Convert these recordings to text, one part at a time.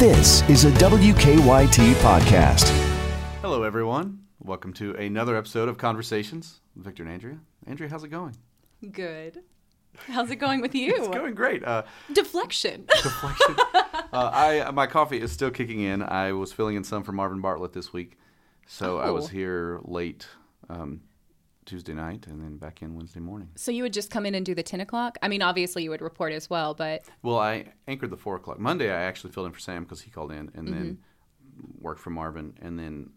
This is a WKYT podcast. Hello, everyone. Welcome to another episode of Conversations with Victor and Andrea. Andrea, how's it going? Good. How's it going with you? It's going great. Uh, Deflection. deflection. uh, I my coffee is still kicking in. I was filling in some for Marvin Bartlett this week, so I was Oh. here late um, Tuesday night and then back in Wednesday morning. so you would just come in and do the 10 o'clock? I mean, obviously you would report as well, but Well, I anchored the four o'clock Monday. I actually filled in for Sam because he called in, and then Mm-hmm. worked for Marvin, and then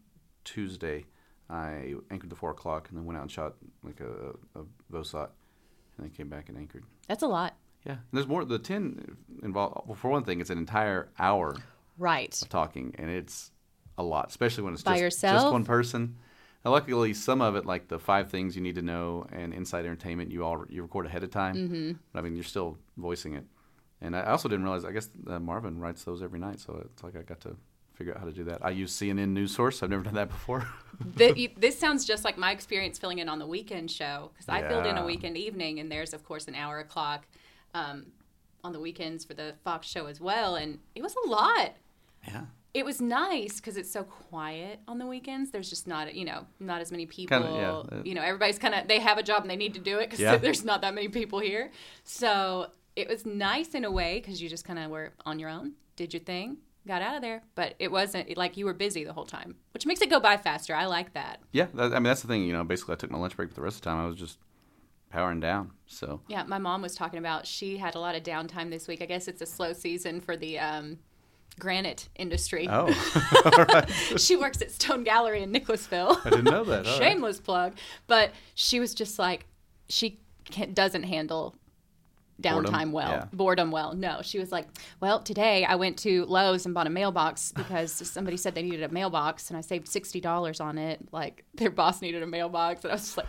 Tuesday I anchored the four o'clock, and then went out and shot like a, a VOSOT, and then came back and anchored. that's a lot. Yeah, and there's more. The ten involved. Well, for one thing, it's an entire hour Right. of talking, and it's a lot, especially when it's By just, just one person. Luckily, some of it, like the five things you need to know and inside entertainment, you all you record ahead of time. Mm-hmm. But I mean, you're still voicing it. And I also didn't realize. I guess uh, Marvin writes those every night, so it's like I got to figure out how to do that. I use CNN News Source. I've never done that before. Th- you- this sounds just like my experience filling in on the weekend show because I filled in a weekend evening, and there's, of course, an hour o'clock um, on the weekends for the Fox show as well. And it was a lot. yeah. It was nice because it's so quiet on the weekends. There's just not, you know, not as many people. Kinda, yeah. You know, everybody's kind of they have a job and they need to do it because Yeah. there's not that many people here. So it was nice in a way because you just kind of were on your own, did your thing, got out of there. But it wasn't like you were busy the whole time, which makes it go by faster. I like that. Yeah, that, I mean that's the thing. You know, basically, I took my lunch break, but the rest of the time I was just powering down. So Yeah, my mom was talking about she had a lot of downtime this week. I guess it's a slow season for the um, granite industry. oh, she works at Stone Gallery in Nicholasville. I didn't know that. All right. Shameless plug. But she was just like, she can't, doesn't handle downtime Boredom? well, Yeah. boredom well. No, she was like, well, today I went to Lowe's and bought a mailbox because somebody said they needed a mailbox and I saved $60 on it. Like their boss needed a mailbox. And I was just like,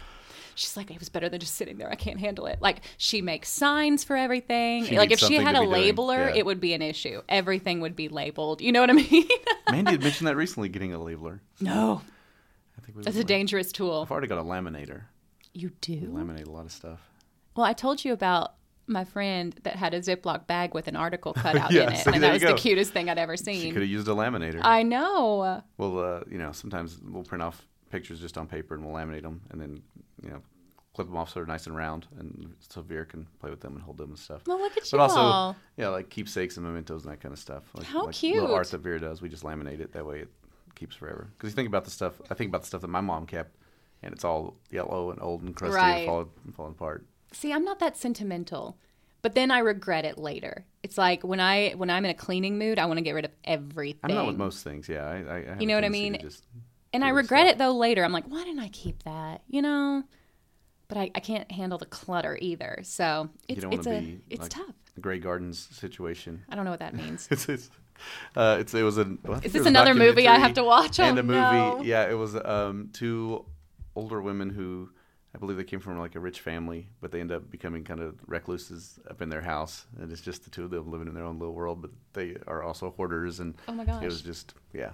She's like, it was better than just sitting there. I can't handle it. Like, she makes signs for everything. She like, if she had a labeler, Yeah. it would be an issue. Everything would be labeled. You know what I mean? Mandy had mentioned that recently, getting a labeler. no, I think we that's a dangerous tool. I've already got a laminator. You do? Laminate a lot of stuff. Well, I told you about my friend that had a Ziploc bag with an article cut out Yeah, in it, see, and that was you the cutest thing I'd ever seen. She could have used a laminator. I know. well, uh, you know, sometimes we'll print off pictures just on paper and we'll laminate them and then, you know, clip them off so they're nice and round, and so Vera can play with them and hold them and stuff. Well, look at But you also, all. yeah, like keepsakes and mementos and that kind of stuff. Like, How like Little art that Vera does, we just laminate it. That way, it keeps forever. Because you think about the stuff. I think about the stuff that my mom kept, and it's all yellow and old and crusty Right. and falling, falling apart. See, I'm not that sentimental, but then I regret it later. It's like when I when I'm in a cleaning mood, I want to get rid of everything. I'm not with most things. Yeah, I, I, You know what I mean? Just, and I get rid of regret stuff. it though later. I'm like, why didn't I keep that? You know. But I, I can't handle the clutter either. So it's it's a it's like tough. the Grey Gardens situation. I don't know what that means. it's, it's, uh, it's it was a. well, Is this another movie I have to watch? And Oh, a movie, no. yeah, it was um, two older women who I believe they came from like a rich family, but they end up becoming kind of recluses up in their house, and it's just the two of them living in their own little world. But they are also hoarders, and Oh my gosh, it was just yeah.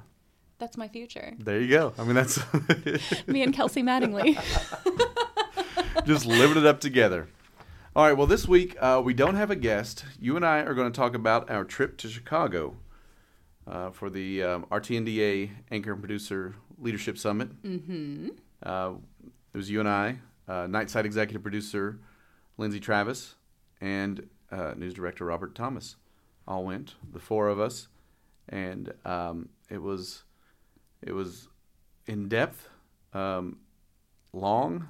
That's my future. There you go. I mean, that's Me and Kelsey Mattingly. just living it up together. All right. Well, this week uh, we don't have a guest. You and I are going to talk about our trip to Chicago uh, for the um, RTNDA Anchor and Producer Leadership Summit. Mm-hmm. Uh, it was you and I, uh, Nightside Executive Producer Lindsay Travis, and uh, News Director Robert Thomas. All went, the four of us, and um, it was it was in depth, um, long,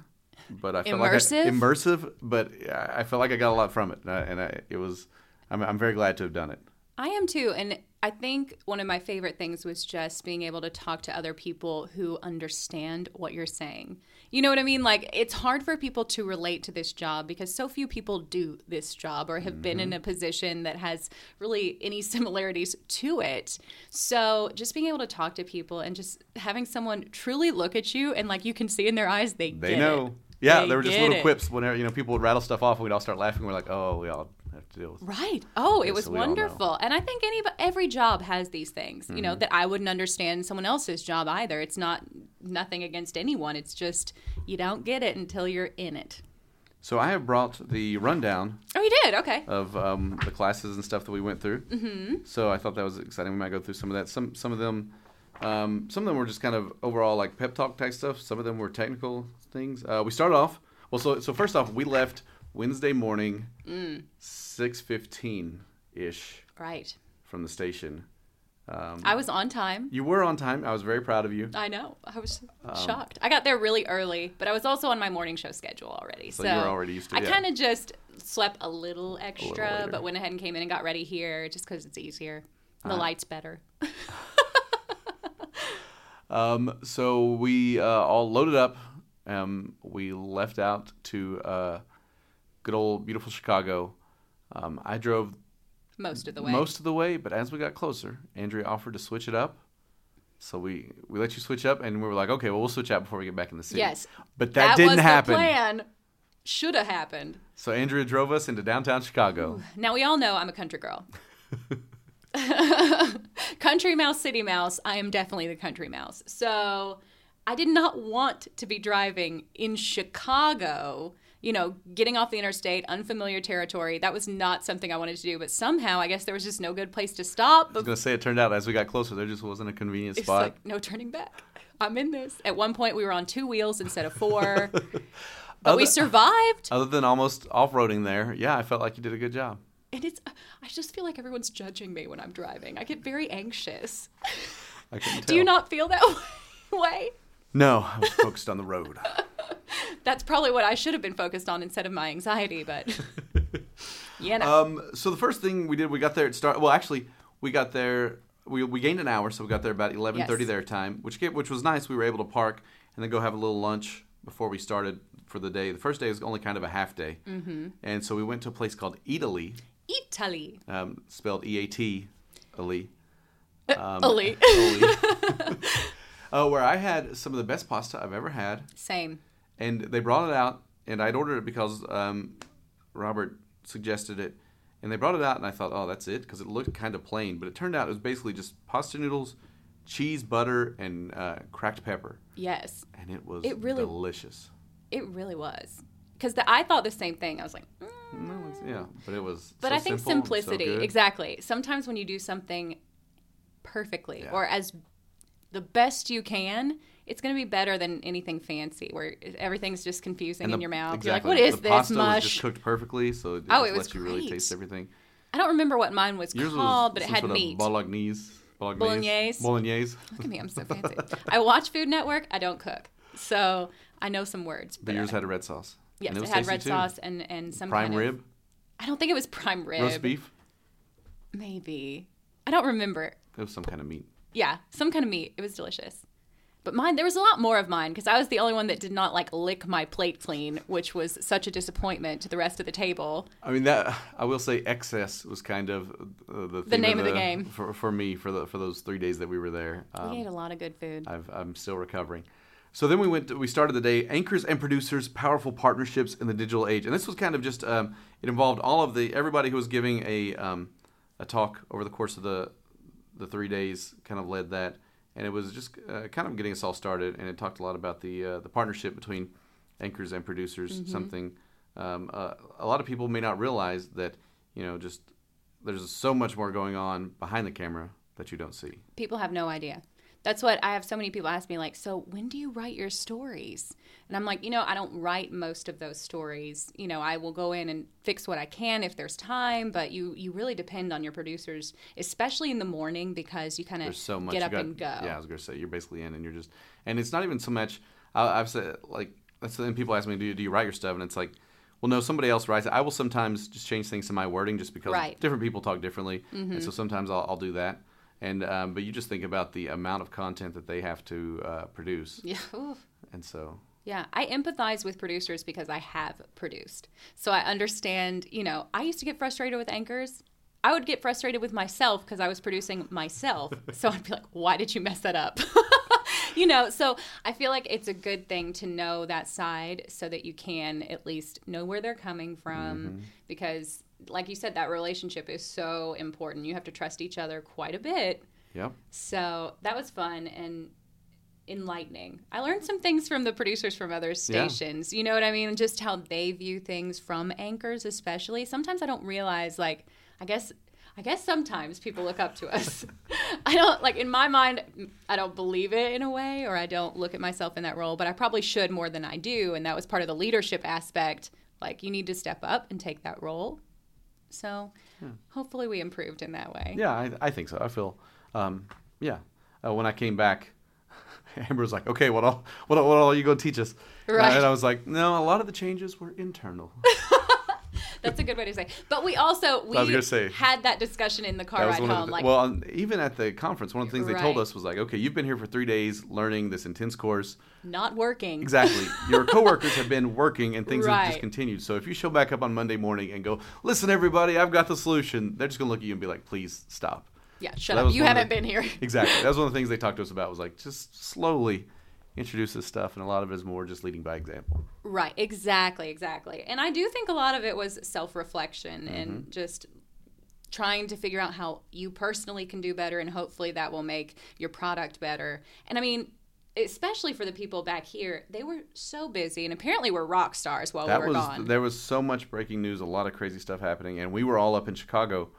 but I felt Immersive? like I, immersive. But I felt like I got a lot from it, and I, and I, it was. I'm, I'm very glad to have done it. I am too. And I think one of my favorite things was just being able to talk to other people who understand what you're saying. You know what I mean? Like, it's hard for people to relate to this job because so few people do this job or have been in mm-hmm. a position that has really any similarities to it. So, just being able to talk to people and just having someone truly look at you and, like, you can see in their eyes, they, They know. It. Yeah, They there were just little it. quips whenever you know people would rattle stuff off, and we'd all start laughing. We're like, oh, we all to deal with. Right. Oh, it was know. wonderful. And I think any every job has these things, you Mm-hmm. know, that I wouldn't understand someone else's job either. It's not nothing against anyone. It's just you don't get it until you're in it. So I have brought the rundown Oh, you did? Okay. of um, the classes and stuff that we went through. Mm-hmm. So I thought that was exciting. We might go through some of that. Some some of them, um, some of them were just kind of overall like pep talk type stuff. Some of them were technical things. Uh, we started off well. So so first off, we left Wednesday morning, six fifteen ish Right. from the station. Um, I was on time. you were on time. I was very proud of you. I know. I was Um, shocked. I got there really early, but I was also on my morning show schedule already. So, So you were already used to I yeah. kind of just slept a little extra, later. but went ahead and came in and got ready here just because it's easier. The Uh-huh. light's better. Um, so we uh, all loaded up. Um, we left out to uh, good old beautiful Chicago. Um, I drove Most of the way. most of the way, but as we got closer, Andrea offered to switch it up. So we we let you switch up, and we were like, okay, well, we'll switch out before we get back in the city. Yes. but that, didn't was happen. The plan should have happened. So Andrea drove us into downtown Chicago. Now we all know I'm a country girl. country mouse, city mouse. I am definitely the country mouse. So I did not want to be driving in Chicago. You know, getting off the interstate, unfamiliar territory. That was not something I wanted to do. But somehow, I guess there was just no good place to stop. I was gonna say it turned out as we got closer, there just wasn't a convenient It's spot. like no turning back. I'm in this. At one point, we were on two wheels instead of four, but we survived. Other than almost off-roading there, yeah, I felt like you did a good job. And it's, I just feel like everyone's judging me when I'm driving. I get very anxious. I Do you not feel that way? No, I was focused on the road. That's probably what I should have been focused on instead of my anxiety, but yeah. know. Um, so the first thing we did, we got there at start. Well, actually, we got there. We, we gained an hour, so we got there about eleven thirty Yes. their time, which gave, which was nice. We were able to park and then go have a little lunch before we started for the day. The first day was only kind of a half day, mm-hmm. and so we went to a place called Eataly, Eataly. um, spelled E A T, Ali. Um, Eataly. Uh, where I had some of the best pasta I've ever had. Same. and they brought it out, and I'd ordered it because um, Robert suggested it, and they brought it out, and I thought, oh, that's it, because it looked kind of plain, but it turned out it was basically just pasta noodles, cheese, butter, and uh, cracked pepper, Yes. and it was It really- delicious. It really was. Because I thought the same thing. I was like, mm. No, yeah, but it was. but so I think simple and so simplicity. exactly. Sometimes when you do something perfectly Yeah. or as the best you can, it's going to be better than anything fancy where everything's just confusing And in your mouth. Exactly. You're like, what is the this pasta mush? was just cooked perfectly, so it Oh, just it was lets you really taste everything. I don't remember what mine was Yours called, was but it had meat. Bolognese. Bolognese. Bolognese. Bolognese. Look at me, I'm so fancy. I watch Food Network. I don't cook, so I know some words. But yours I- had a red sauce. yes, it, was had red too. sauce and and some Prime kind of- rib, I don't think it was prime rib. roast beef. Maybe I don't remember. It was some kind of meat. Yeah, some kind of meat. It was delicious. But mine, there was a lot more of mine because I was the only one that did not like lick my plate clean, which was such a disappointment to the rest of the table. I mean that I will say excess was kind of uh, the theme name of the game. for for me for the for those three days that we were there. We Um, ate a lot of good food. I've, I'm still recovering. So then we went. To, we started the day. Anchors and producers, powerful partnerships in the digital age, and this was kind of just. Um, it involved all of the everybody who was giving a um, a talk over the course of the the three days. Kind of led that, and it was just uh, kind of getting us all started. And it talked a lot about the uh, the partnership between anchors and producers. Mm-hmm. Something um, uh, a lot of people may not realize that you know just there's so much more going on behind the camera that you don't see. People have no idea. That's what I have so many people ask me, like, so when do you write your stories? And I'm like, you know, I don't write most of those stories. You know, I will go in and fix what I can if there's time, but you you really depend on your producers, especially in the morning because you kind of so much. get up got- and go. Yeah, I was gonna say you're basically in, and you're just, and it's not even so much. I, I've said like that's then people ask me, do you, do you write your stuff? And it's like, well, no, somebody else writes it. I will sometimes just change things in my wording just because Right. Mm-hmm. different people talk differently, and so sometimes I'll, I'll do that. And um, but you just think about the amount of content that they have to uh, produce, Yeah. oof. and so Yeah, I empathize with producers because I have produced. So I understand, you know, I used to get frustrated with anchors. I would get frustrated with myself because I was producing myself. so I'd be like, why did you mess that up? you know, so I feel like it's a good thing to know that side so that you can at least know where they're coming from because like you said that relationship is so important. You have to trust each other quite a bit. yep. So that was fun and enlightening. I learned some things from the producers from other stations. You know what I mean? Just how they view things from anchors, especially. Sometimes I don't realize, like, I guess. I guess sometimes people look up to us. I don't like in my mind I don't believe it in a way or I don't look at myself in that role, but I probably should more than I do and that was part of the leadership aspect. Like you need to step up and take that role. So, hopefully we improved in that way. Yeah, I, I think so. I feel, um, yeah. Uh, when I came back, Amber was like, "Okay, what all, what, all- what all are you going to teach us?" I- And I was like, "No, a lot of the changes were internal." That's a good way to say. But we also we I was gonna say. had that discussion in the car ride home. the, like, well, um, even at the conference, one of the things they told us was like, "Okay, you've been here for three days learning this intense course. not working. Exactly. Your coworkers have been working, and things have just continued. So if you show back up on Monday morning and go, "Listen, everybody, I've got the solution," they're just going to look at you and be like, "Please stop." Yeah, shut that up. You haven't the- been here. Exactly. That was one of the things they talked to us about. Was like just slowly introduce this stuff, and a lot of it is more just leading by example. Right, exactly, exactly. And I do think a lot of it was self reflection Mm-hmm. and just trying to figure out how you personally can do better, and hopefully that will make your product better. And I mean, especially for the people back here, they were so busy, and apparently we're rock stars while That we were was gone. there was so much breaking news, a lot of crazy stuff happening, and we were all up in Chicago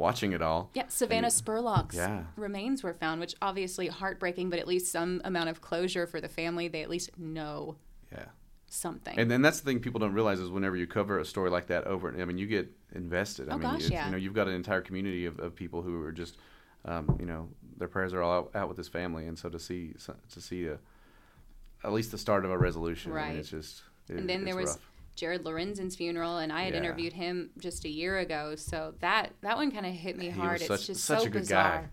watching it all. Yeah, Savannah And- Spurlock's Yeah. remains were found, which obviously heartbreaking, but at least some amount of closure for the family. They at least know Yeah. something. And then that's the thing people don't realize is whenever you cover a story like that over, I mean, you get invested. I Oh, mean, gosh, yeah. you know, you've got an entire community of, of people who are just, um, you know, their prayers are all out, out with this family, and so to see to see a, at least the start of a resolution, I mean, Right. it's just. It, and then it's there was rough. Jared Lorenzen's funeral, and I had Yeah. interviewed him just a year ago. So that that one kind of hit me hard. was It's just such so a good bizarre. guy.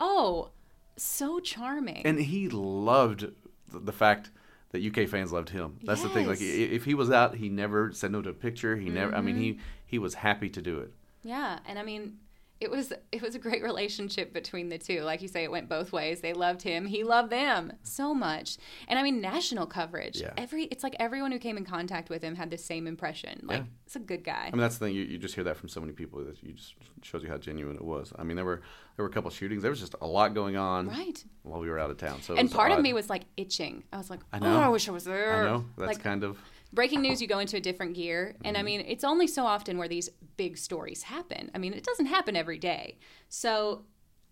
Oh, so charming. and he loved the, fact that UK fans loved him. That's the thing. Like, if he was out, he never said no to a picture. He never. I mean, he Mm-hmm. he was happy to do it. yeah, and I mean, it was it was a great relationship between the two. Like you say, it went both ways. They loved him. He loved them so much. And I mean, national coverage. Yeah. Every it's like everyone who came in contact with him had the same impression. Like Yeah. it's a good guy. I mean, that's the thing. You, you just hear that from so many people that you just shows you how genuine it was. I mean, there were there were a couple shootings. There was just a lot going on right. while we were out of town. So And part of me was like itching. I was like, I oh, know. I wish I was there. I know that's like, kind of breaking news you go into a different gear. And Mm-hmm. i mean it's only so often where these big stories happen. I mean it doesn't happen every day. So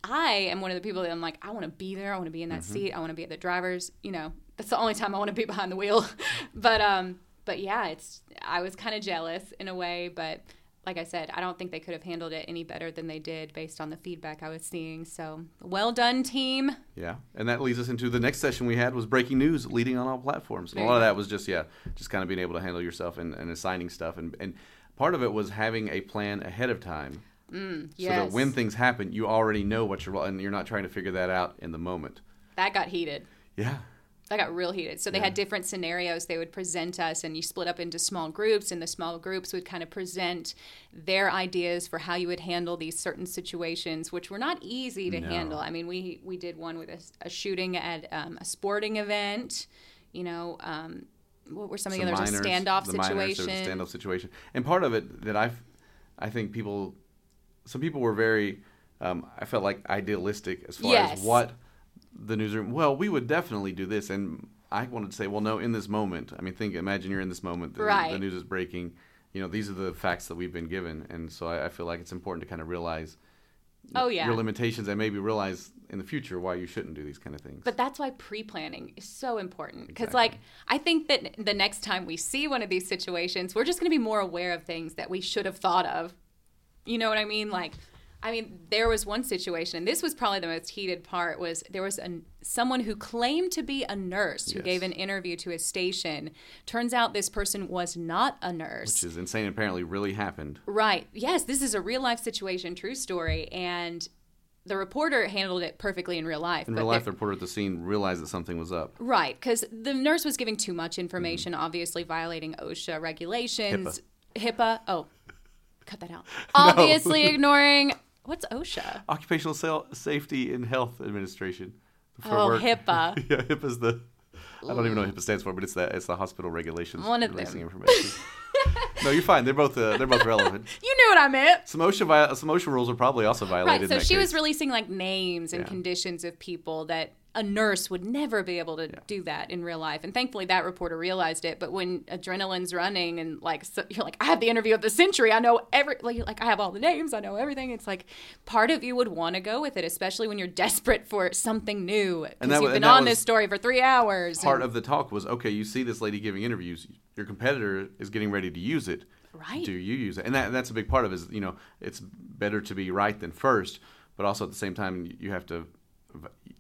i am one of the people that i'm like i want to be there. I want to be in that Mm-hmm. seat. I want to be at the driver's. You know that's the only time i want to be behind the wheel. But um but yeah it's i was kind of jealous in a way but like i said i don't think they could have handled it any better than they did based on the feedback i was seeing so well done team yeah. And that leads us into the next session we had was breaking news, leading on all platforms. And a lot of that was just yeah, just kind of being able to handle yourself and, and assigning stuff. And and part of it was having a plan ahead of time. Yes. So that when things happen, you already know what you're and you're not trying to figure that out in the moment. that got heated Yeah. That got real heated. So they Yeah. had different scenarios they would present us, and you split up into small groups, and the small groups would kind of present their ideas for how you would handle these certain situations, which were not easy to No. handle. I mean, we we did one with a, a shooting at um, a sporting event. You know, um, what were some of the others? minors, a standoff the minors, situation. there was a standoff situation, and part of it that I, I think people, some people were very, um, I felt like idealistic as far Yes. as what the newsroom. Well, we would definitely do this, and I wanted to say, well, no, in this moment. I mean, think, imagine you're in this moment. The, Right. the news is breaking. You know, these are the facts that we've been given, and so I, I feel like it's important to kind of realize. Oh, yeah. Your limitations, and maybe realize in the future why you shouldn't do these kind of things. But that's why pre-planning is so important because, Exactly. like, I think that the next time we see one of these situations, we're just going to be more aware of things that we should have thought of. You know what I mean? Like, I mean, there was one situation, and this was probably the most heated part. Was there was an someone who claimed to be a nurse who Yes. gave an interview to a station. Turns out this person was not a nurse. which is insane. Apparently, really happened. Right. Yes, this is a real life situation, true story, and the reporter handled it perfectly in real life. In real life, the reporter at the scene realized that something was up. Right, because the nurse was giving too much mm-hmm. information, obviously violating OSHA regulations. HIPAA. Oh, cut that out. Obviously ignoring what's OSHA? Occupational Sa- Safety and Health Administration. For Oh, work. HIPAA. yeah, HIPAA's the. I don't even know what HIPAA stands for, but it's that it's the hospital regulations One of releasing them. information. no, you're fine. They're both uh, they're both relevant. You knew what I meant. Some OSHA, vi- some OSHA rules are probably also violated. Right, so she was releasing like names and Yeah. conditions of people that a nurse would never be able to do that in real life. And thankfully, that reporter realized it. But when adrenaline's running and like so you're like, I have the interview of the century. I know every like, like I have all the names. I know everything. It's like part of you would want to go with it, especially when you're desperate for something new because you've been on this story for three hours. Part and- of the talk was okay. You see this lady giving interviews. Your competitor is getting ready to use it. Right. Do you use it? And that, that's a big part of it. Is you know it's better to be right than first, but also at the same time you have to.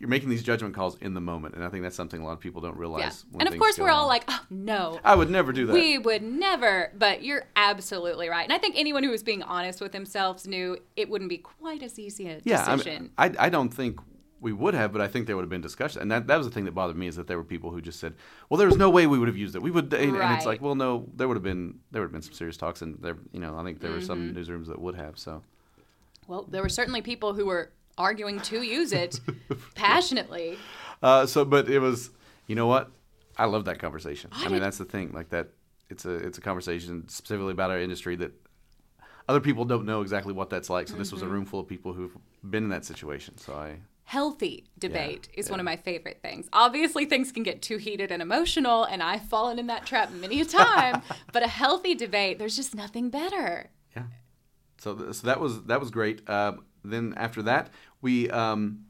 You're making these judgment calls in the moment, and I think that's something a lot of people don't realize. yeah. And of course, we're all on. like, oh, no. I would never do that. We would never, but you're absolutely right. And I think anyone who was being honest with themselves knew it wouldn't be quite as easy a yeah, I, decision. mean, I, I don't think we would have, but I think there would have been discussion. And that, that was the thing that bothered me is that there were people who just said, "Well, there's no way we would have used it. We would," and, and it's like, well, no, there would have been there would have been some serious talks, and there, you know, I think there were some Mm-hmm. newsrooms that would have. So well, there were certainly people who were arguing to use it passionately. Uh, so, but it was, you know what? I love that conversation. I, I mean, that's the thing. Like that, it's a it's a conversation specifically about our industry that other people don't know exactly what that's like. So this Mm-hmm. was a room full of people who've been in that situation. So I, Healthy debate is one of my favorite things. Obviously, things can get too heated and emotional, and I've fallen in that trap many a time. but a healthy debate, there's just nothing better. yeah. So, th- so that was that was great. Uh, then after that, we um,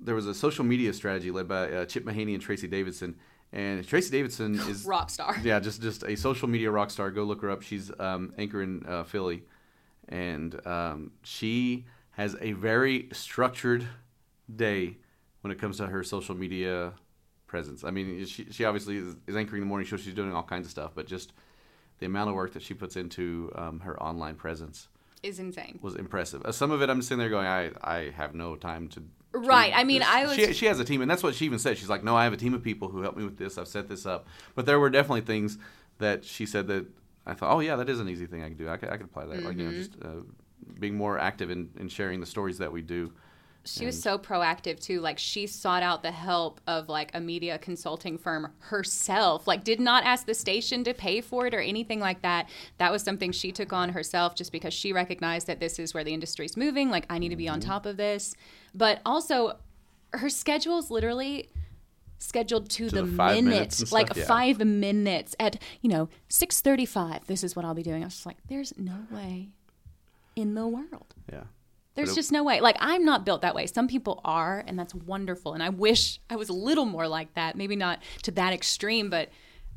there was a social media strategy led by uh, Chip Mahaney and Tracy Davidson. And Tracy Davidson is Rock star. Yeah, just just a social media rock star. Go look her up. She's um, anchor in uh, Philly, and um, she has a very structured day when it comes to her social media presence. I mean, she she obviously is, is anchoring the morning show. She's doing all kinds of stuff, but just the amount of work that she puts into um, her online presence Is insane. was impressive. Uh, some of it, I'm sitting there going, I I have no time to. Right. I mean, this. I was- She, she has a team, and that's what she even said. She's like, no, I have a team of people who help me with this. I've set this up, but there were definitely things that she said that I thought, oh yeah, that is an easy thing I could do. I could, I could apply that. Like you know, Mm-hmm. just uh, being more active in, in sharing the stories that we do. She was so proactive too. Like she sought out the help of like a media consulting firm herself. Like did not ask the station to pay for it or anything like that. That was something she took on herself just because she recognized that this is where the industry's moving. Like I need to be on mm-hmm. top of this. But also her schedule's literally scheduled to, To the, the minute, minutes like yeah. five minutes at you know six thirty-five. This is what I'll be doing. I was just like, there's no way in the world. Yeah. There's it- just no way. Like I'm not built that way. Some people are, and that's wonderful. And I wish I was a little more like that. Maybe not to that extreme, but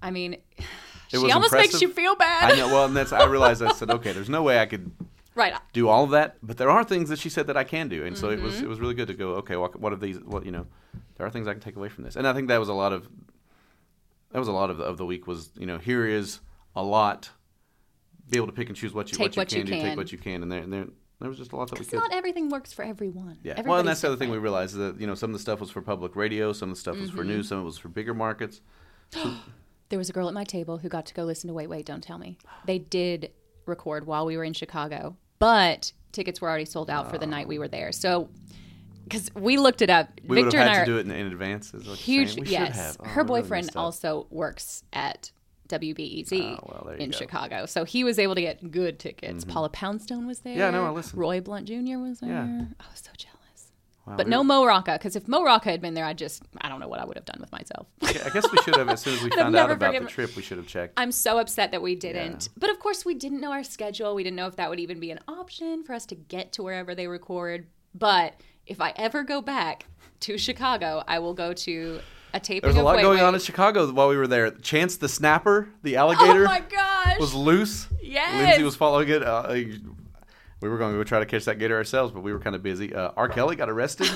I mean, she almost makes you feel bad. I know. Well, and that's I realized I said, okay, there's no way I could Right. do all of that, but there are things that she said that I can do, and so it Mm-hmm. was it was really good to go. Okay, what, what are these? What you know, there are things I can take away from this, and I think that was a lot of that was a lot of the, of the week was you know here is a lot, be able to pick and choose what you Take what you what you can do, take what you can, and there and there there was just a lot that we could. not everything works for everyone. yeah, well, and Everybody's that's the other thing we realized is that you know some of the stuff was for public radio, some of the stuff was for Mm-hmm. news, some of it was for bigger markets. There was a girl at my table who got to go listen to Wait, Wait, Don't Tell Me. They did record while we were in Chicago, but tickets were already sold out for the night we were there. So, because we looked it up, We would Victor have and had I to do it in, in advance. Is what you're huge. We Yes, have. Oh, her boyfriend also works at WBEZ Oh, ah, well, in go. Chicago, so he was able to get good tickets. Mm-hmm. Paula Poundstone was there. Yeah, no, I listened. Roy Blount Jr. was there. Yeah. I was so jealous. Wow, But we no were- Mo Rocca, because if Mo Rocca had been there, I just I don't know what I would have done with myself. I guess we should have, as soon as we found out about the trip, we should have checked. I'm so upset that we didn't. Yeah. But of course, we didn't know our schedule. We didn't know if that would even be an option for us to get to wherever they record. But if I ever go back to Chicago, I will go to a taping. There was a lot going on in Chicago while we were there. Chance the Snapper, the Oh alligator, my gosh! was loose. Yes. Lindsay was following it. Uh, we were going to go try to catch that gator ourselves, but we were kind of busy. Uh, R. Kelly got arrested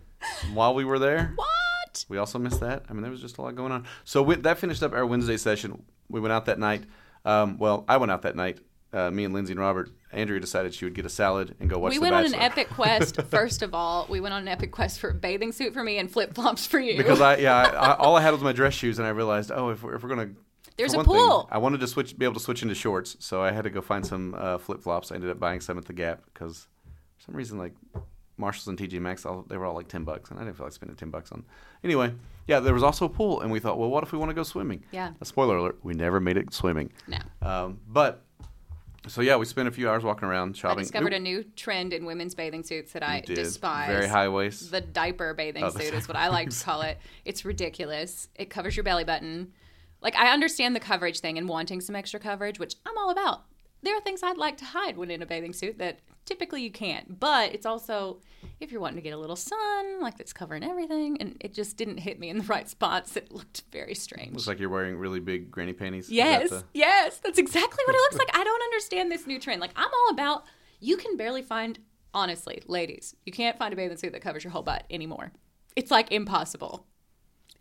while we were there. what? We also missed that. I mean, there was just a lot going on. So we, that finished up our Wednesday session. We went out that night. Um, well, I went out that night. Uh, me and Lindsay and Robert. Andrea decided she would get a salad and go watch We went on an epic quest. First of all, we went on an epic quest for a bathing suit for me and flip flops for you. because I yeah I, I, all I had was my dress shoes and I realized oh if we're, if we're gonna There's a one thing, pool. I wanted to switch be able to switch into shorts so I had to go find some uh, flip flops I ended up buying some at the Gap because for some reason like Marshalls and TJ Maxx all, they were all like ten bucks and I didn't feel like spending ten bucks on anyway yeah there was also a pool and we thought well what if we want to go swimming Yeah. a spoiler alert we never made it swimming no. um, but So yeah, we spent a few hours walking around shopping. I discovered Oop, a new trend in women's bathing suits that I despise. Very high waist. The diaper bathing Oh, the suit is what I like to call it. It's ridiculous. It covers your belly button. Like I understand the coverage thing and wanting some extra coverage, which I'm all about. There are things I'd like to hide when in a bathing suit that typically you can't. But it's also if you're wanting to get a little sun, like that's covering everything, and it just didn't hit me in the right spots. It looked very strange. Looks like you're wearing really big granny panties. That Yes, the- yes, that's exactly what it looks like. I don't understand this new trend. Like, I'm all about you can barely find, honestly, ladies, you can't find a bathing suit that covers your whole butt anymore. It's like impossible.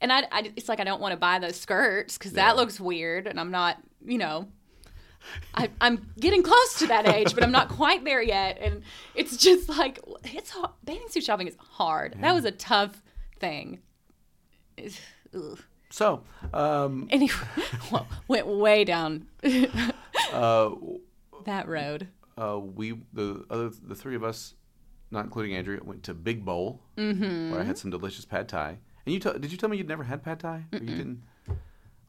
And I, I it's like I don't want to buy those skirts because Yeah. that looks weird, and I'm not, you know. I, I'm getting close to that age, but I'm not quite there yet. And it's just like it's hard. bathing suit shopping is hard. That was a tough thing. So, um, Anyway, well, went way down uh, that road. uh, we the other the three of us, not including Andrea, went to Big Bowl where I had some delicious pad thai. And you t- did you tell me you'd never had pad thai? Or you didn't?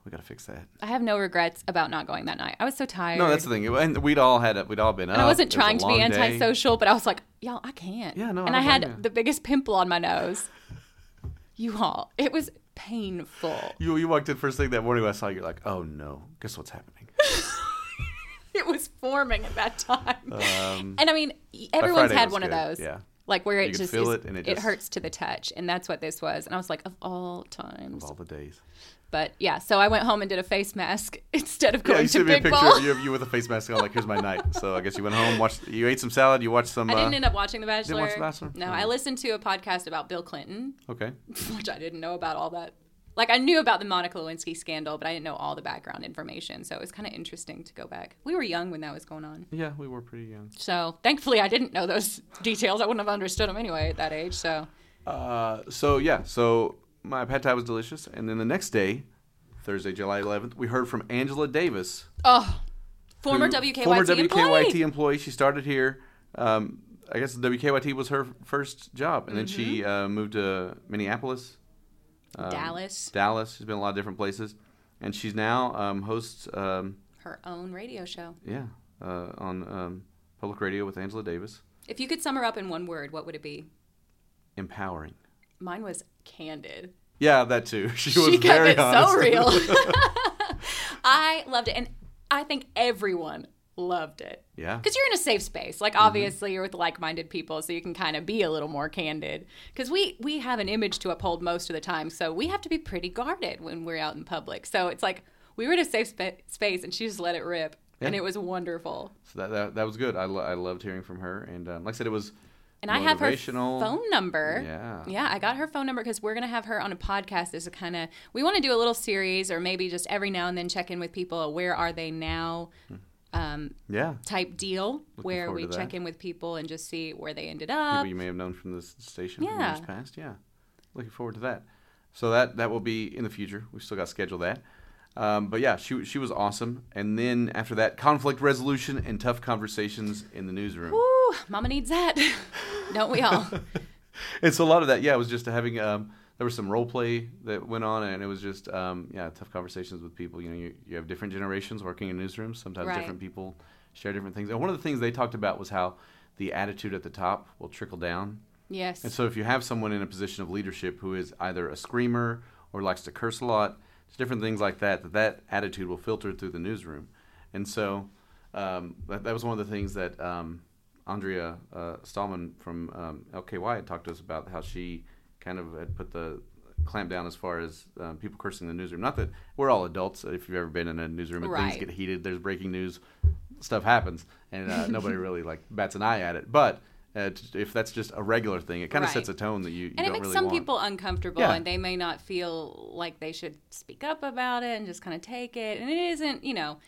We gotta fix that. I have no regrets about not going that night. I was so tired. No, that's the thing. And we'd all had it. we'd all been up. I wasn't It was trying to be long day. antisocial, but I was like, y'all, I can't. Yeah, no, And I I, had you. the biggest pimple on my nose. You all, it was painful. You you walked in first thing that morning. when I saw you. You're like, oh no, guess what's happening? It was forming at that time. Um, and I mean, everyone's had one of those. yeah. Like where it could just feel is- it and it it just- hurts to the touch, and that's what this was. And I was like, of all times. of all the days. But yeah, so I went home and did a face mask instead of Yeah, going you to sent me a Big picture Bowl. of you, of you with a face mask on. Like, here's my night. So I guess you went home, watched, you ate some salad, you watched some. I uh, didn't end up watching The Bachelor. watch The Bachelor? No, Oh. I listened to a podcast about Bill Clinton, okay. which I didn't know about all that. Like I knew about the Monica Lewinsky scandal, but I didn't know all the background information. So it was kind of interesting to go back. We were young when that was going on. Yeah, we were pretty young. So thankfully, I didn't know those details. I wouldn't have understood them anyway at that age. So Uh, so yeah, so my pad thai was delicious, and then the next day, Thursday, July 11th, we heard from Angela Davis, oh, former who- WKYT former WKYT employee. employee. She started here. Um, I guess WKYT was her first job, and then she Mm-hmm. uh, moved to Minneapolis, um, Dallas, Dallas. She's been a lot of different places, and she's now um, hosts. Um, her own radio show. yeah, uh, on um, public radio with Angela Davis. If you could sum her up in one word, what would it be? Empowering. Mine was candid. Yeah, that too. She was kept very it honest. so real. I loved it, and I think everyone loved it. Yeah. Because you're in a safe space. Like obviously you're with like-minded people, so you can kind of be a little more candid. Because we we have an image to uphold most of the time, so we have to be pretty guarded when we're out in public. So it's like we were in a safe spa- space, and she just let it rip, and it was wonderful. So that, that that was good. I, lo- I loved hearing from her, and um, like I said, it was And I have her phone number. Yeah. Yeah, I got her phone number because we're going to have her on a podcast as a kind of, we want to do a little series or maybe just every now and then check in with people. Where are they now? Um, Yeah, type deal where we check in with people and just see where they ended people up. you may have known from this station from Yeah. years past. Yeah, looking forward to that. So that that will be in the future. We've still got to schedule that. Um, but yeah, she she was awesome. And then after that, conflict resolution and tough conversations in the newsroom. Woo, mama needs that. Don't we all? And so a lot of that, yeah, it was just having. Um, there was some role play that went on, and it was just um, yeah, tough conversations with people. You know, you, you have different generations working in newsrooms. Sometimes Right. different people share different things. And one of the things they talked about was how the attitude at the top will trickle down. yes. And so if you have someone in a position of leadership who is either a screamer or likes to curse a lot, it's different things like that, that that attitude will filter through the newsroom. And so um, that, that was one of the things that um, Andrea uh, Stallman from um, LKY had talked to us about, how she kind of had put the clamp down as far as um, people cursing in the newsroom. Not that we're all adults. If you've ever been in a newsroom and Right. things get heated, there's breaking news, stuff happens, and uh, nobody really like bats an eye at it. But uh, if that's just a regular thing, it kind of Right. sets a tone that you, you and it don't makes really some want. people uncomfortable Yeah. and they may not feel like they should speak up about it and just kind of take it and it isn't you know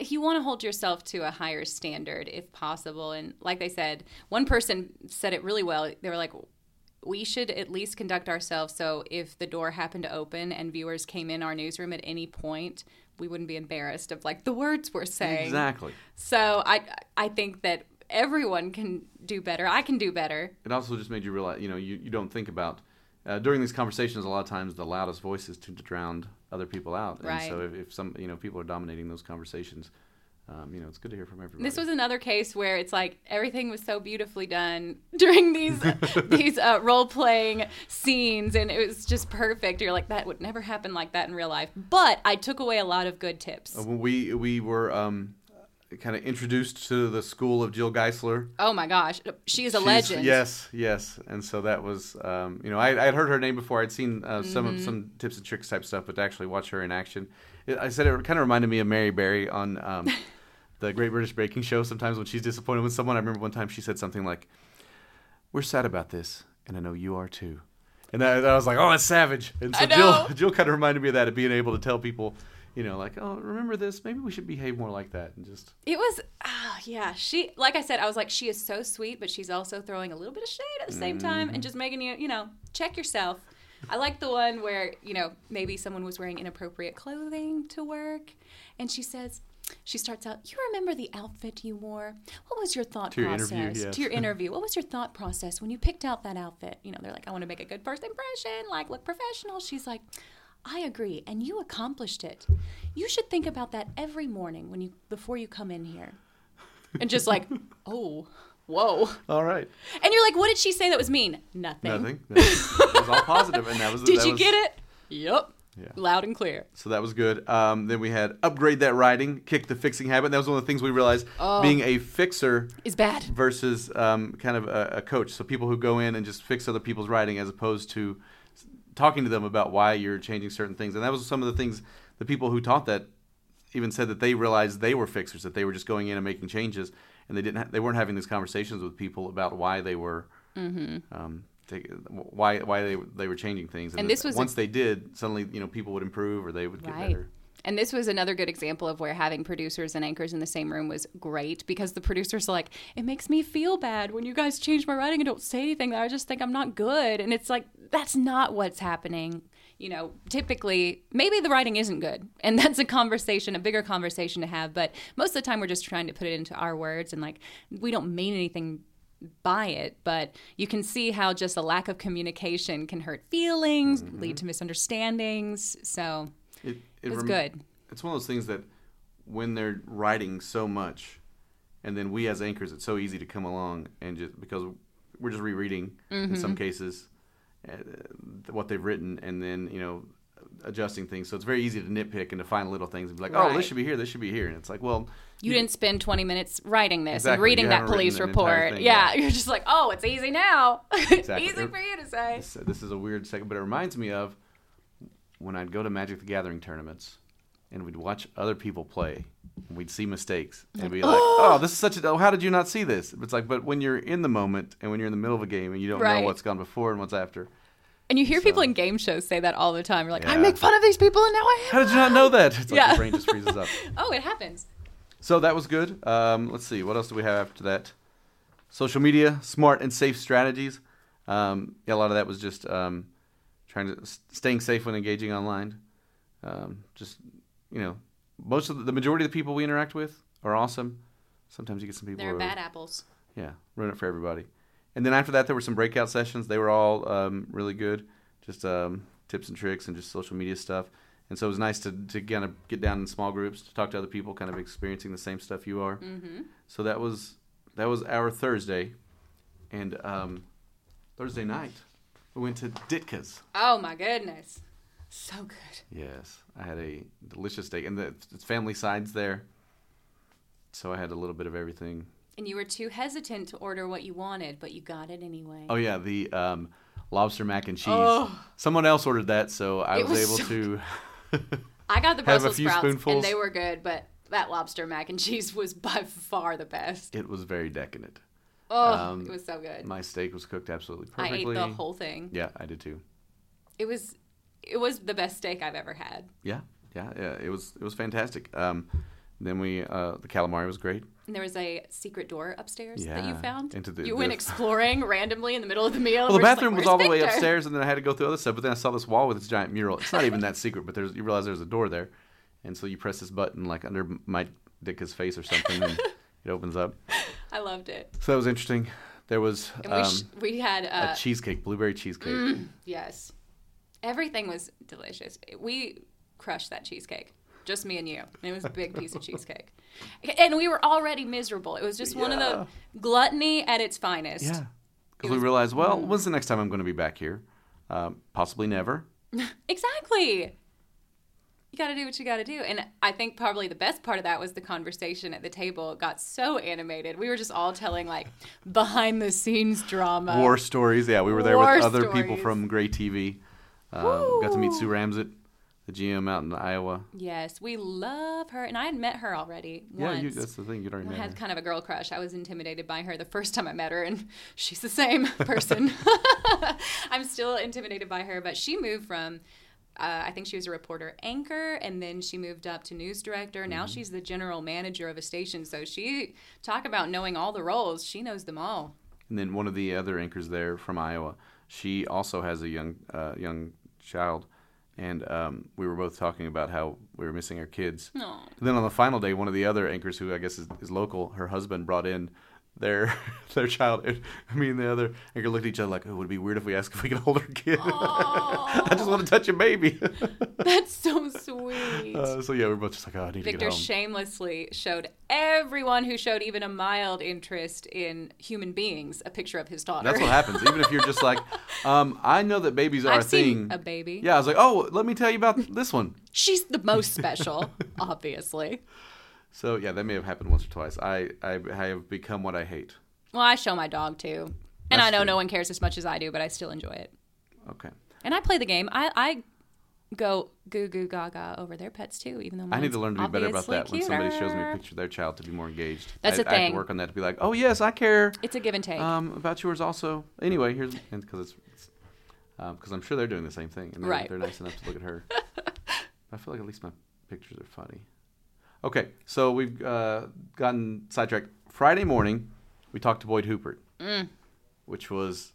you want to hold yourself to a higher standard if possible and like they said one person said it really well they were like we should at least conduct ourselves so if the door happened to open and viewers came in our newsroom at any point we wouldn't be embarrassed of like the words we're saying exactly. so i i think that everyone can do better i can do better It also just made you realize, you know, you, you don't think about uh, during these conversations. A lot of times, the loudest voices tend to drown other people out, and Right. so if, if some, you know, people are dominating those conversations, um, you know, it's good to hear from everybody. This was another case where it's like everything was so beautifully done during these these uh, role playing scenes, and it was just perfect. You're like, that would never happen like that in real life. But I took away a lot of good tips. Uh, when we we were um, kind of introduced to the school of Jill Geisler. Oh my gosh, she is a She's- legend. Yes, yes, and so that was, um, you know, I I had heard her name before. I'd seen uh, some Mm-hmm. of some tips and tricks type stuff, but to actually watch her in action, it, I said it kind of reminded me of Mary Berry on um, the Great British Baking Show. Sometimes when she's disappointed with someone, I remember one time she said something like, "We're sad about this, and I know you are too." And I, I was like, "Oh, that's savage." And so Jill. Jill kind of reminded me of that of being able to tell people. You know, like, oh, remember this? Maybe we should behave more like that, and just It was, ah, yeah. She, like I said, I was like, she is so sweet, but she's also throwing a little bit of shade at the same time Mm-hmm. and just making you, you know, check yourself. I like the one where, you know, maybe someone was wearing inappropriate clothing to work, and she says, she starts out, You remember the outfit you wore? What was your thought To your process? interview, yes. To your interview. What was your thought process when you picked out that outfit? You know, they're like, I want to make a good first impression, like look professional. She's like, I agree, and you accomplished it. You should think about that every morning when you before you come in here. And just like, oh, whoa. all right. And you're like, what did she say that was mean? Nothing. Nothing. No, it was all positive, and that was. Did that you was- get it? Yep. Yeah. Loud and clear. So that was good. Um, then we had upgrade that writing, kick the fixing habit. That was one of the things we realized Oh. being a fixer Is bad. versus um, kind of a, a coach. So people who go in and just fix other people's writing as opposed to s- talking to them about why you're changing certain things. And that was some of the things the people who taught that even said that they realized they were fixers, that they were just going in and making changes, and they didn't. Ha- they weren't having these conversations with people about why they were. Um, take, why why they they were changing things, Mm-hmm. And this was a- once they did, suddenly you know people would improve or they would get Right. better. And this was another good example of where having producers and anchors in the same room was great because the producers are like, it makes me feel bad when you guys change my writing and don't say anything. I just think I'm not good. And it's like, that's not what's happening. You know, typically, maybe the writing isn't good. And that's a conversation, a bigger conversation to have. But most of the time, we're just trying to put it into our words and like, we don't mean anything by it, but you can see how just a lack of communication can hurt feelings, lead mm-hmm. to misunderstandings. So It, it was rem- good. It's one of those things that when they're writing so much, and then we as anchors, it's so easy to come along and just because we're just rereading in Mm-hmm. some cases uh, what they've written, and then you know adjusting things. So it's very easy to nitpick and to find little things and be like, oh, this should be here, this should be here, and it's like, well, you didn't spend 20 minutes writing this and reading that police report. thing, yeah, yeah. you're just like, oh, it's easy now. Exactly. easy for you to say. This, this is a weird second, but it reminds me of when I'd go to Magic the Gathering tournaments and we'd watch other people play. And we'd see mistakes and be like, "Oh, this is such a. Oh, how did you not see this?" It's like, but when you're in the moment and when you're in the middle of a game and you don't know what's gone before and what's after, And you hear people in game shows say that all the time. You're like, I make fun of these people and now I how did you not know that? It's like Yeah. your brain just freezes up. Oh, it happens. So that was good. Um, let's see, what else do we have after that? Social media, smart and safe strategies. Um, yeah, a lot of that was just um, trying to staying safe when engaging online. Um, just you know, most of the, the majority of the people we interact with are awesome. Sometimes you get some people They're bad apples. yeah, ruin it for everybody. And then after that, there were some breakout sessions. They were all um, really good, just um, tips and tricks and just social media stuff. And so it was nice to, to kind of get down in small groups to talk to other people, kind of experiencing the same stuff you are. Mm-hmm. So that was that was our Thursday, and um, Thursday night we went to Ditka's. Oh, my goodness. So good. Yes, I had a delicious steak, and the it's family sides there. So I had a little bit of everything. And you were too hesitant to order what you wanted, but you got it anyway. Oh yeah, the um, lobster mac and cheese. Oh. Someone else ordered that, so I was, was able so to. I got the Brussels sprouts, spoonfuls. and they were good, but that lobster mac and cheese was by far the best. it was very decadent. Oh, Um, it was so good. My steak was cooked absolutely perfectly. I ate the whole thing. Yeah, I did too. It was, it was the best steak I've ever had. Yeah, yeah, yeah. It was it was fantastic. Um, then we uh, the calamari was great. And there was a secret door upstairs that you found. into the- you went the- exploring randomly in the middle of the meal. Well, the and we're just bathroom like, was all the "Where's way upstairs, and then I had to go through other stuff. But then I saw this wall with this giant mural. It's not even that secret, but there's you realize there's a door there, and so you press this button like under Mike Ditka's face or something, and it opens up. I loved it. So that was interesting. There was And we, um, sh- we had uh, a cheesecake, blueberry cheesecake. yes, everything was delicious. We crushed that cheesecake. just me and you. It was a big piece of cheesecake. And we were already miserable. It was just one of the gluttony at its finest. Yeah. Because we was- realized, well, when's the next time I'm going to be back here? Um, possibly never. Exactly. You got to do what you got to do. And I think probably the best part of that was the conversation at the table It got so animated. We were just all telling like behind the scenes drama. War stories. Yeah, we were there War with other people from Gray TV. Um, got to meet Sue Ramsett, the GM out in Iowa. Yes, we love her. And I had met her already Yeah, once. you, that's the thing. You'd already I had her. kind of a girl crush. I was intimidated by her the first time I met her, and she's the same person. I'm still intimidated by her, but she moved from, uh, I think she was a reporter anchor, and then she moved up to news director. Now Mm-hmm. she's the general manager of a station. So she, talk about knowing all the roles, she knows them all. And then one of the other anchors there from Iowa, she also has a young uh, young child, and um, we were both talking about how we were missing our kids. And then on the final day, one of the other anchors, who I guess is, is local, her husband brought in their their child. And me and the other anchor looked at each other like, "Oh, would it be weird if we asked if we could hold her kid? I just want to touch a baby." That's so sweet. uh, so yeah, we we're both just like, "Oh, I need to Victor get home." shamelessly showed everyone who showed even a mild interest in human beings a picture of his daughter. That's what happens. Even if you're just like, um, I know that babies are I've a seen thing. a baby. Yeah, I was like, oh, let me tell you about this one. She's the most special, obviously. So yeah, that may have happened once or twice. I I, I have become what I hate. Well, I show my dog too. And That's I know true. no one cares as much as I do, but I still enjoy it. Okay. And I play the game. I, I go goo goo gaga over their pets too, even though I need to learn to be better about that when somebody shows me a picture of their child to be more engaged. That's I, the I have thing. to work on that to be like, oh yes, I care It's a give and take. um, about yours also. Anyway, here's because it's because I'm sure they're doing the same thing and they're, Right. they're nice enough to look at her. I feel like at least my pictures are funny. Okay, so we've uh, gotten sidetracked. Friday morning, we talked to Boyd Huppert, Mm. which was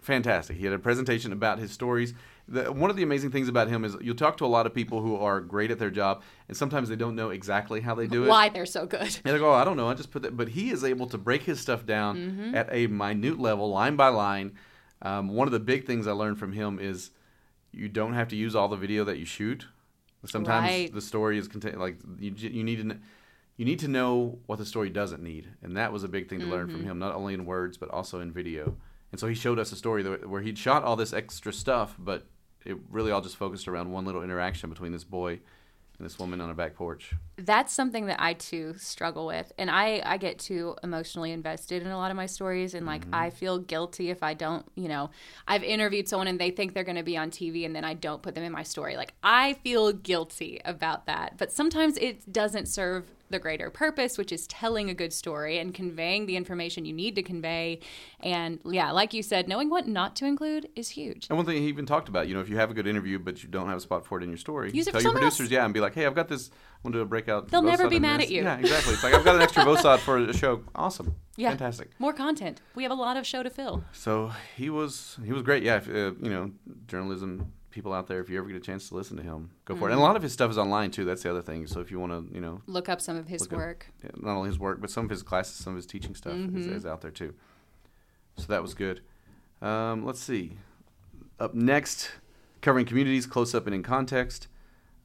fantastic. He had a presentation about his stories. The, one of the amazing things about him is you'll talk to a lot of people who are great at their job, and sometimes they don't know exactly how they do it. Why they're so good. And they go, oh, I don't know. I just put that. But he is able to break his stuff down Mm-hmm. at a minute level, line by line. Um, one of the big things I learned from him is you don't have to use all the video that you shoot. Sometimes Right. the story is contain like you, you need to you need to know what the story doesn't need, and that was a big thing to learn Mm-hmm. from him, not only in words but also in video. And so he showed us a story where he'd shot all this extra stuff, but it really all just focused around one little interaction between this boy this woman on a back porch. that's something that I too struggle with. And I, I get too emotionally invested in a lot of my stories. And like, mm-hmm. I feel guilty if I don't, you know, I've interviewed someone and they think they're going to be on TV and then I don't put them in my story. Like, I feel guilty about that. But sometimes it doesn't serve the greater purpose, which is telling a good story and conveying the information you need to convey. And yeah, like you said, knowing what not to include is huge. And one thing he even talked about, you know, if you have a good interview but you don't have a spot for it in your story, Use tell your someone else. producers, yeah, and be like, hey, I've got this. I want to do a breakout. They'll never be mad this. at you. Yeah, exactly. It's like I've got an extra VOSOT for a show. Awesome. Yeah. Fantastic. More content. We have a lot of show to fill. So he was he was great. Yeah, if, uh, you know, journalism people out there, if you ever get a chance to listen to him, go for it. And Mm-hmm. a lot of his stuff is online too. That's the other thing. So if you want to, you know, Look up some of his up- work. yeah, not only his work, but some of his classes, some of his teaching stuff is, Mm-hmm. is out there too. So that was good. Um, let's see. Up next, covering communities close up and in context.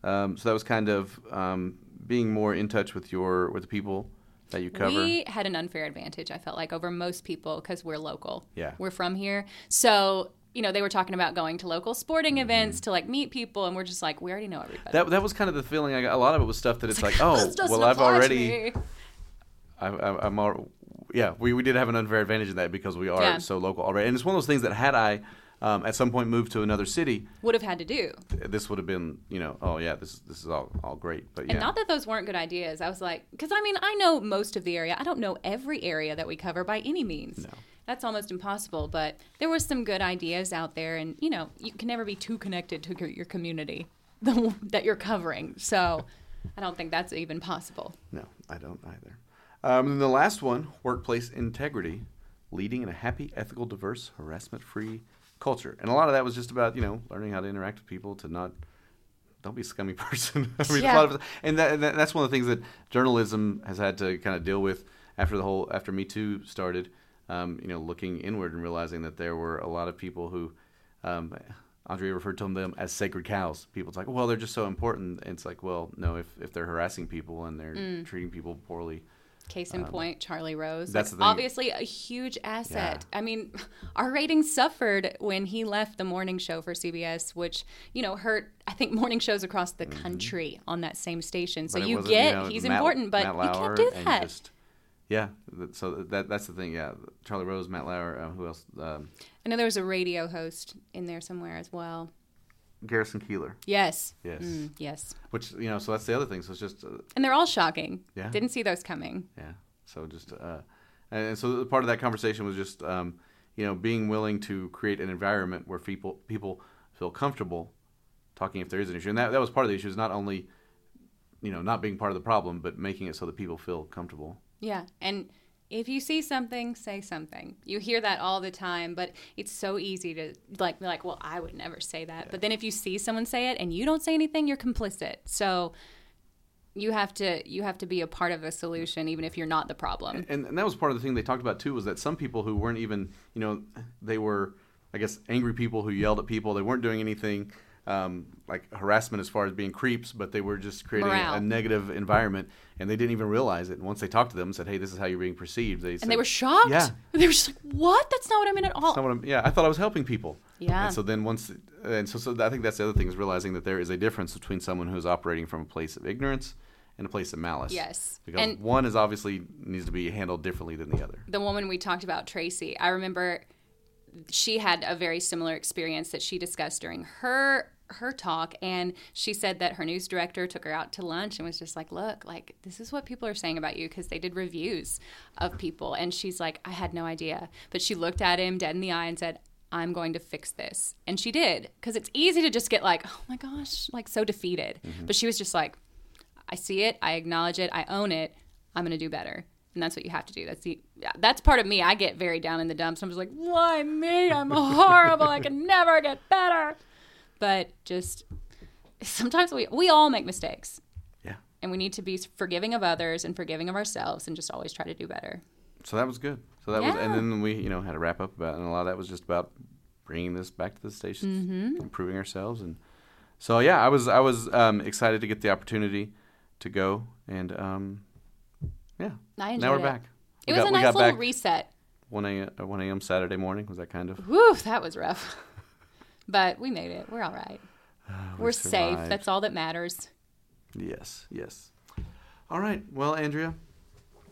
Um, so that was kind of um, being more in touch with your with the people that you cover. We had an unfair advantage, I felt like, over most people because we're local. Yeah. We're from here. So, you know, they were talking about going to local sporting events to like meet people, and we're just like, we already know everybody. Mm-hmm. that that was kind of the feeling I got. A lot of it was stuff that it's like, This oh, well, I've already. I, I, I'm, yeah, we, we did have an unfair advantage in that because we are Yeah. so local already. And it's one of those things that had I um, at some point moved to another city, Would have had to do. this would have been, you know, oh yeah, this this is all all great. But yeah, And not that those weren't good ideas. I was like, because I mean, I know most of the area. I don't know every area that we cover by any means. No. That's almost impossible. But there were some good ideas out there, and you know, you can never be too connected to your- community that you're covering. So, I don't think that's even possible. no, I don't either. Um, and the last one, workplace integrity, leading in a happy, ethical, diverse, harassment-free culture. And a lot of that was just about you know learning how to interact with people to not don't be a scummy person. I mean, a Yeah. lot of, and, that, and that, that's one of the things that journalism has had to kind of deal with after the whole after Me Too started. Um, you know, looking inward and realizing that there were a lot of people who, um, Andrea referred to them as sacred cows. People's like, well, they're just so important. And it's like, well, no, if, if they're harassing people and they're Mm. treating people poorly, Case in point, Charlie Rose. Um, that's Like, obviously a huge asset. I mean, our ratings suffered when he left the morning show for CBS, which you know hurt. I think morning shows across the country on that same station. So Mm-hmm. You get know, he's Matt- important, but you can't do that. just- yeah, so that that's the thing. Yeah, Charlie Rose, Matt Lauer, uh, who else? Um, I know there was a radio host in there somewhere as well. Garrison Keillor. Yes. Yes. Mm, yes. Which you know, so that's the other thing. So it's just uh, And they're all shocking. Yeah. Didn't see those coming. Yeah. So just uh, and so the part of that conversation was just um, you know being willing to create an environment where people people feel comfortable talking if there is an issue, and that that was part of the issue is not only you know not being part of the problem, but making it so that people feel comfortable. Yeah. And if you see something, say something. You hear that all the time, but it's so easy to like be like, well, I would never say that. But then if you see someone say it and you don't say anything, you're complicit. So you have to you have to be a part of the solution even if you're not the problem. And, and that was part of the thing they talked about too was that some people who weren't even you know they were I guess angry people who yelled at people. They weren't doing anything um, like harassment as far as being creeps, but they were just creating a, Morale. a negative environment, and they didn't even realize it. And once they talked to them and said, "Hey, this is how you're being perceived," they And they were shocked. Yeah. They were just like, "What? That's not what I meant at all." Not what I'm, yeah, I thought I was helping people. Yeah. And so then once, and so, so I think that's the other thing is realizing that there is a difference between someone who is operating from a place of ignorance and a place of malice. Yes. Because And- one is obviously needs to be handled differently than the other. the woman we talked about, Tracy, I remember she had a very similar experience that she discussed during her her talk and she said that her news director took her out to lunch and was just like look like this is what people are saying about you because they did reviews of people and she's like i had no idea but she looked at him dead in the eye and said i'm going to fix this and she did because it's easy to just get like oh my gosh like so defeated mm-hmm. but she was just like I see it, I acknowledge it, I own it. I'm going to do better. And that's what you have to do. That's the that's part of me. I get very down in the dumps. I'm just like, "Why me? I'm horrible. I can never get better." But just sometimes we we all make mistakes. Yeah. And we need to be forgiving of others and forgiving of ourselves and just always try to do better. So that was good. So that was, and then we, you know, had to wrap up about, and a lot of that was just about bringing this back to the station, Mm-hmm. improving ourselves, and so yeah, I was, I was um, excited to get the opportunity to go, and um, yeah, now we're it. back. It We was got- a nice little reset. one a uh, one a.m. Saturday morning. Was that kind of? Whew, that was rough. But we made it. We're all right. Ah, we We're safe. That's all that matters. Yes, yes. All right. Well, Andrea.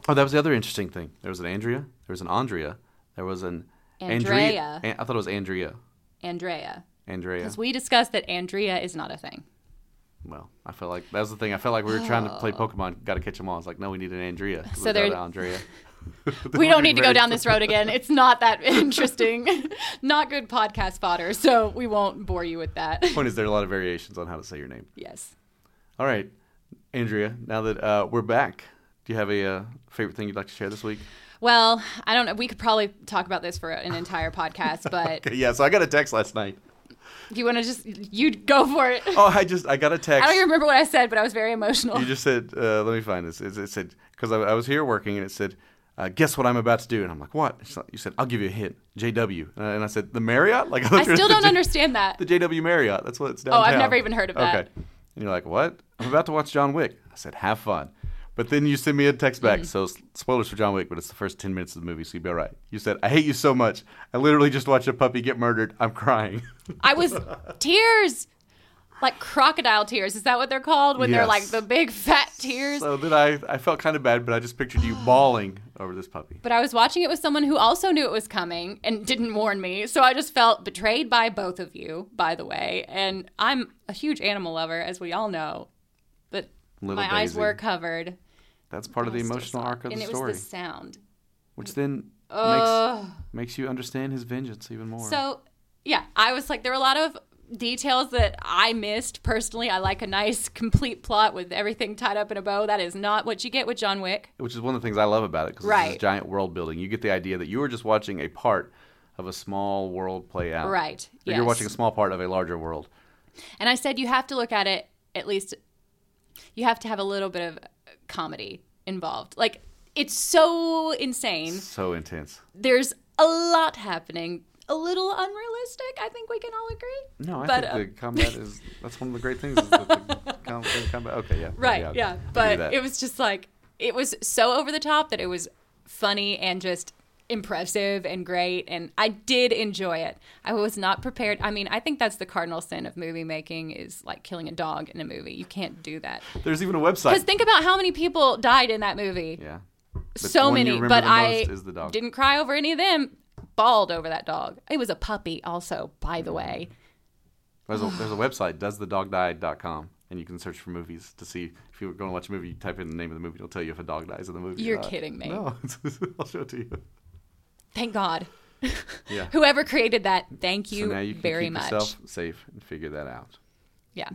Oh, that was the other interesting thing. There was an Andrea. There was an Andrea. There was an Andrea. An- I thought it was Andrea. Andrea. Andrea. Because we discussed that Andrea is not a thing. Well, I felt like that was the thing. I felt like we were trying to play oh. Pokemon. Got to catch them all. It's like, no, we need an Andrea. Oh. So without there- Andrea. We don't need to go down this road again. It's not that interesting. not good podcast fodder. So we won't bore you with that. Point is, there are a lot of variations on how to say your name. yes. All right, Andrea. Now that uh, we're back, do you have a uh, favorite thing you'd like to share this week? Well, I don't know. We could probably talk about this for an entire podcast, but Okay, yeah. So I got a text last night. you want to just, you go for it. Oh, I just I got a text. I don't even remember what I said, but I was very emotional. You just said, uh, let me find this. It, it said, because I, I was here working and it said, uh, guess what I'm about to do? And I'm like, what? Like- You said, I'll give you a hint. JW. Uh, and I said, the Marriott? Like I still don't the, understand that. The JW Marriott. That's what it's downtown. Oh. I've never even heard of that. Okay. And you're like, what? I'm about to watch John Wick. I said, have fun. But then you send me a text back. Mm. So spoilers for John Wick, but it's the first 10 minutes of the movie, so you'll be all right. You said, I hate you so much. I literally just watched a puppy get murdered. I'm crying. I was tears, like crocodile tears. Is that what they're called when they're like the big fat tears? so then I, I felt kind of bad, but I just pictured you bawling over this puppy. But I was watching it with someone who also knew it was coming and didn't warn me. So I just felt betrayed by both of you, by the way. And I'm a huge animal lover, as we all know. But Little my eyes were covered. That's part of the emotional it. arc of and the it story, was the sound. which then Ugh. makes makes you understand his vengeance even more. So, yeah, I was like, there were a lot of details that I missed personally. I like a nice, complete plot with everything tied up in a bow. That is not what you get with John Wick. which is one of the things I love about it because it's Right. this giant world building. You get the idea that you were just watching a part of a small world play out. Right, Or You're watching a small part of a larger world. And I said you have to look at it at least you have to have a little bit of comedy involved. Like it's so insane. So intense. There's a lot happening. A little unrealistic. I think we can all agree. No, I But, think uh, the combat is that's one of the great things. Is the combat. Okay, yeah, Right, yeah. You But it was just like it was so over the top that it was funny and just impressive and great and I did enjoy it. I was not prepared. I mean, I think that's the cardinal sin of movie making is like killing a dog in a movie. You can't do that. There's even a website. Cuz think about how many people died in that movie. yeah, But so many, but I most is the dog. didn't cry over any of them. Bawled over that dog. It was a puppy also, by the way. There's a, there's a website, doesthedogdie.com, and you can search for movies to see if you're going to watch a movie. You type in the name of the movie, it'll tell you if a dog dies in the movie. You're kidding me. No, I'll show it to you. Thank God. Yeah. Whoever created that, thank you, so now you can very keep much. yourself safe and figure that out. Yeah.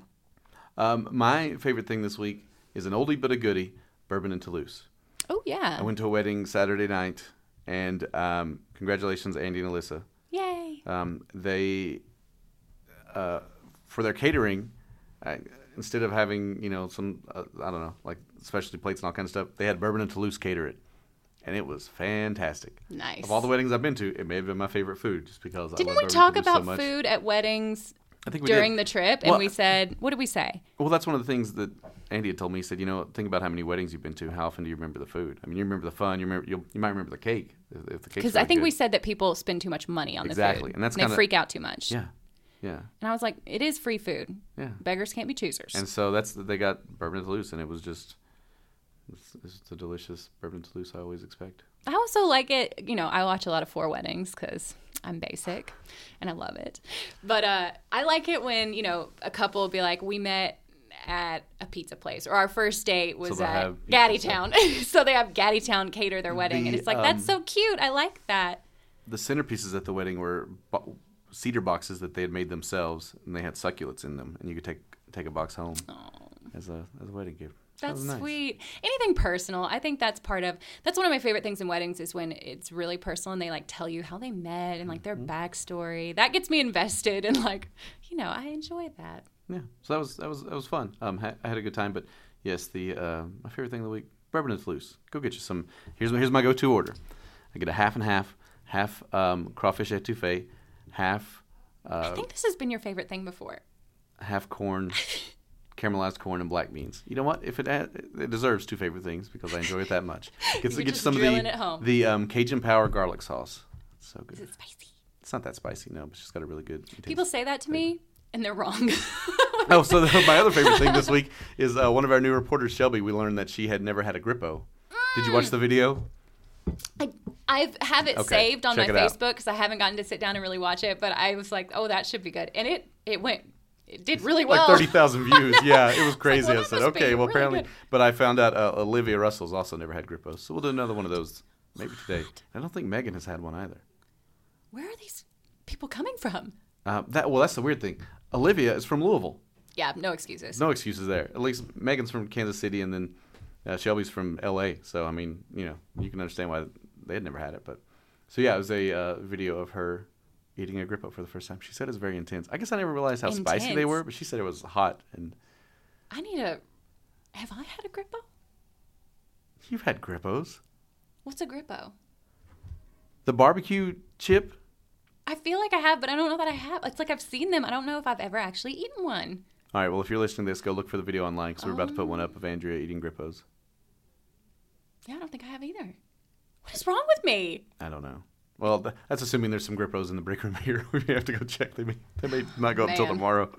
Um, my favorite thing this week is an oldie but a goodie, Bourbon n' Toulouse. Oh yeah. I went to a wedding Saturday night, and um, congratulations, Andy and Alyssa. Yay. Um, they, uh, for their catering, uh, instead of having you know some uh, I don't know like specialty plates and all kind of stuff, they had bourbon and Toulouse cater it, and it was fantastic. Nice. Of all the weddings I've been to, it may have been my favorite food just because I Didn't love we talk so about much. food at weddings I think during did. the trip? And Well, we said, what did we say? Well, that's one of the things that Andy had told me. He said, you know, think about how many weddings you've been to. How often do you remember the food? I mean, you remember the fun. You remember you'll, you might remember the cake if, the cake. Because I think we said that people spend too much money on the Exactly, food. and that's they kinda- freak out too much. Yeah, yeah, And I was like, it is free food. yeah. Beggars can't be choosers. And so that's they got bourbon Toulouse, and it was just it's, it's the delicious bourbon Toulouse I always expect. I also like it. You know, I watch a lot of four weddings because I'm basic, and I love it. But uh, I like it when you know a couple will be like, we met at a pizza place, or our first date was they'll at. Gaddytown. so they have Gaddytown cater their wedding, and it's like that's um, so cute. I like that. The centerpieces at the wedding were bo- cedar boxes that they had made themselves, and they had succulents in them, and you could take take a box home as a as a wedding gift. That's nice. sweet. Anything personal, I think that's part of. That's one of my favorite things in weddings is when it's really personal and they like tell you how they met and like Mm-hmm. their backstory. That gets me invested and like, you know, I enjoy that. Yeah, so that was that was that was fun. Um, ha- I had a good time, but yes, the uh, my favorite thing of the week, bourbon and Toulouse. Go get you some. Here's my here's my go-to order. I get a half and half, half um, crawfish etouffee, half I uh, think this has been your favorite thing before. half corn, caramelized corn, and black beans. You know what? If it had, it deserves two favorite things because I enjoy it that much. Get, You're some of the the um, Cajun Power garlic sauce. It's so good. Is it spicy? It's not that spicy, no, but it's just got a really good. People say that to me and they're wrong. Oh, so the, my other favorite thing this week is uh, one of our new reporters, Shelby. We learned that she had never had a Grippo. Did you watch the video? I I have it Okay, saved on check my. Facebook because I haven't gotten to sit down and really watch it. But I was like, oh, that should be good, and it it went. It did really well. Like thirty thousand views. Yeah, it was crazy. well, I said, okay, well really apparently, good. but I found out uh, Olivia Russell's also never had Grippos, so we'll do another one of those maybe today. I don't think Megan has had one either. Where are these people coming from? Uh, that well, that's the weird thing. Olivia is from Louisville. Yeah, no excuses. No excuses there. At least Megan's from Kansas City, and then uh, Shelby's from L.A. So I mean, you know, you can understand why they had never had it. But so yeah, it was a uh, video of her eating a grippo for the first time. She said it was very intense. I guess I never realized how spicy they were, but she said it was hot. And I need a. Have I had a grippo? you've had grippos. What's a grippo? The barbecue chip. I feel like I have, but I don't know that I have. It's like I've seen them. I don't know if I've ever actually eaten one. All right. Well, if you're listening to this, go look for the video online because we're about to put one oh. up of Andrea eating grippos. Yeah, I don't think I have either. What is wrong with me? I don't know. Well, th- that's assuming there's some grippos in the break room here. we may have to go check. They may, they may not go up until tomorrow.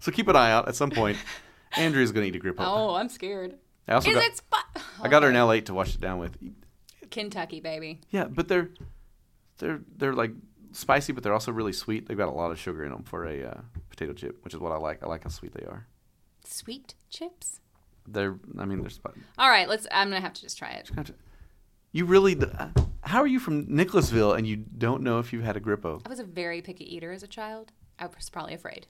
So keep an eye out. At some point, Andrea's going to eat a grippo. Oh, I'm scared. I also Is got, it sp- I got her an Ale 8 to wash it down with. Kentucky, baby. Yeah, but they're they're they're like spicy, but they're also really sweet. They've got a lot of sugar in them for a uh, potato chip, which is what I like. I like how sweet they are. Sweet chips. They're I mean they're spicy. All right, let's. I'm gonna have to just try it. You really? uh, How are you from Nicholasville and you don't know if you've had a grippo? I was a very picky eater as a child. I was probably afraid.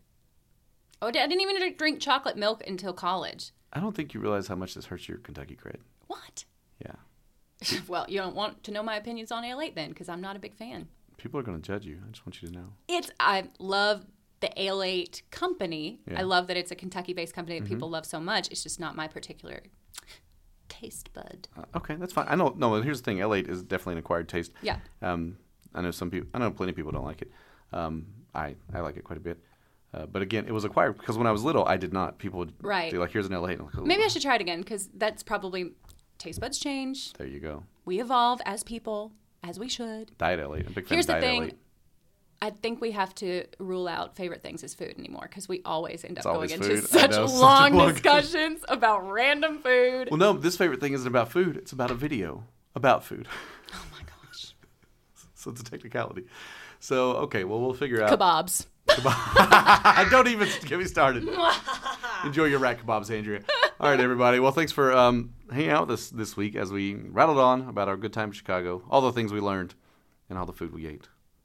Oh, I didn't even drink chocolate milk until college. I don't think you realize how much this hurts your Kentucky cred. What? Yeah, well, you don't want to know my opinions on Ale 8 then, because I'm not a big fan. people are going to judge you. I just want you to know. It's I love the Ale 8 company. Yeah. I love that it's a Kentucky-based company that people love so much. It's just not my particular taste bud. Uh, okay, that's fine. I know. No, here's the thing. Ale 8 is definitely an acquired taste. Yeah. Um, I know some people. I know plenty of people don't like it. Um, I I like it quite a bit. Uh, but again, it was acquired because when I was little, I did not. People would Right. be like, "Here's an Ale 8." And I'm like, "Oh, Maybe I should try it again because that's probably taste buds change. There you go. We evolve as people, as we should. Diet Ale 8. I'm a big fan Here's of the Diet thing. Ale 8. I think we have to rule out favorite things as food anymore because we always end up It's going always into such know, long long- discussions about random food. Well, no, this favorite thing isn't about food. It's about a video about food. oh my gosh. so it's a technicality. So okay, well we'll figure out. Kebabs. Don't even get me started. Enjoy your rat kebabs, Andrea. All right, everybody. Well, thanks for um, hanging out with us this week as we rattled on about our good time in Chicago, all the things we learned, and all the food we ate.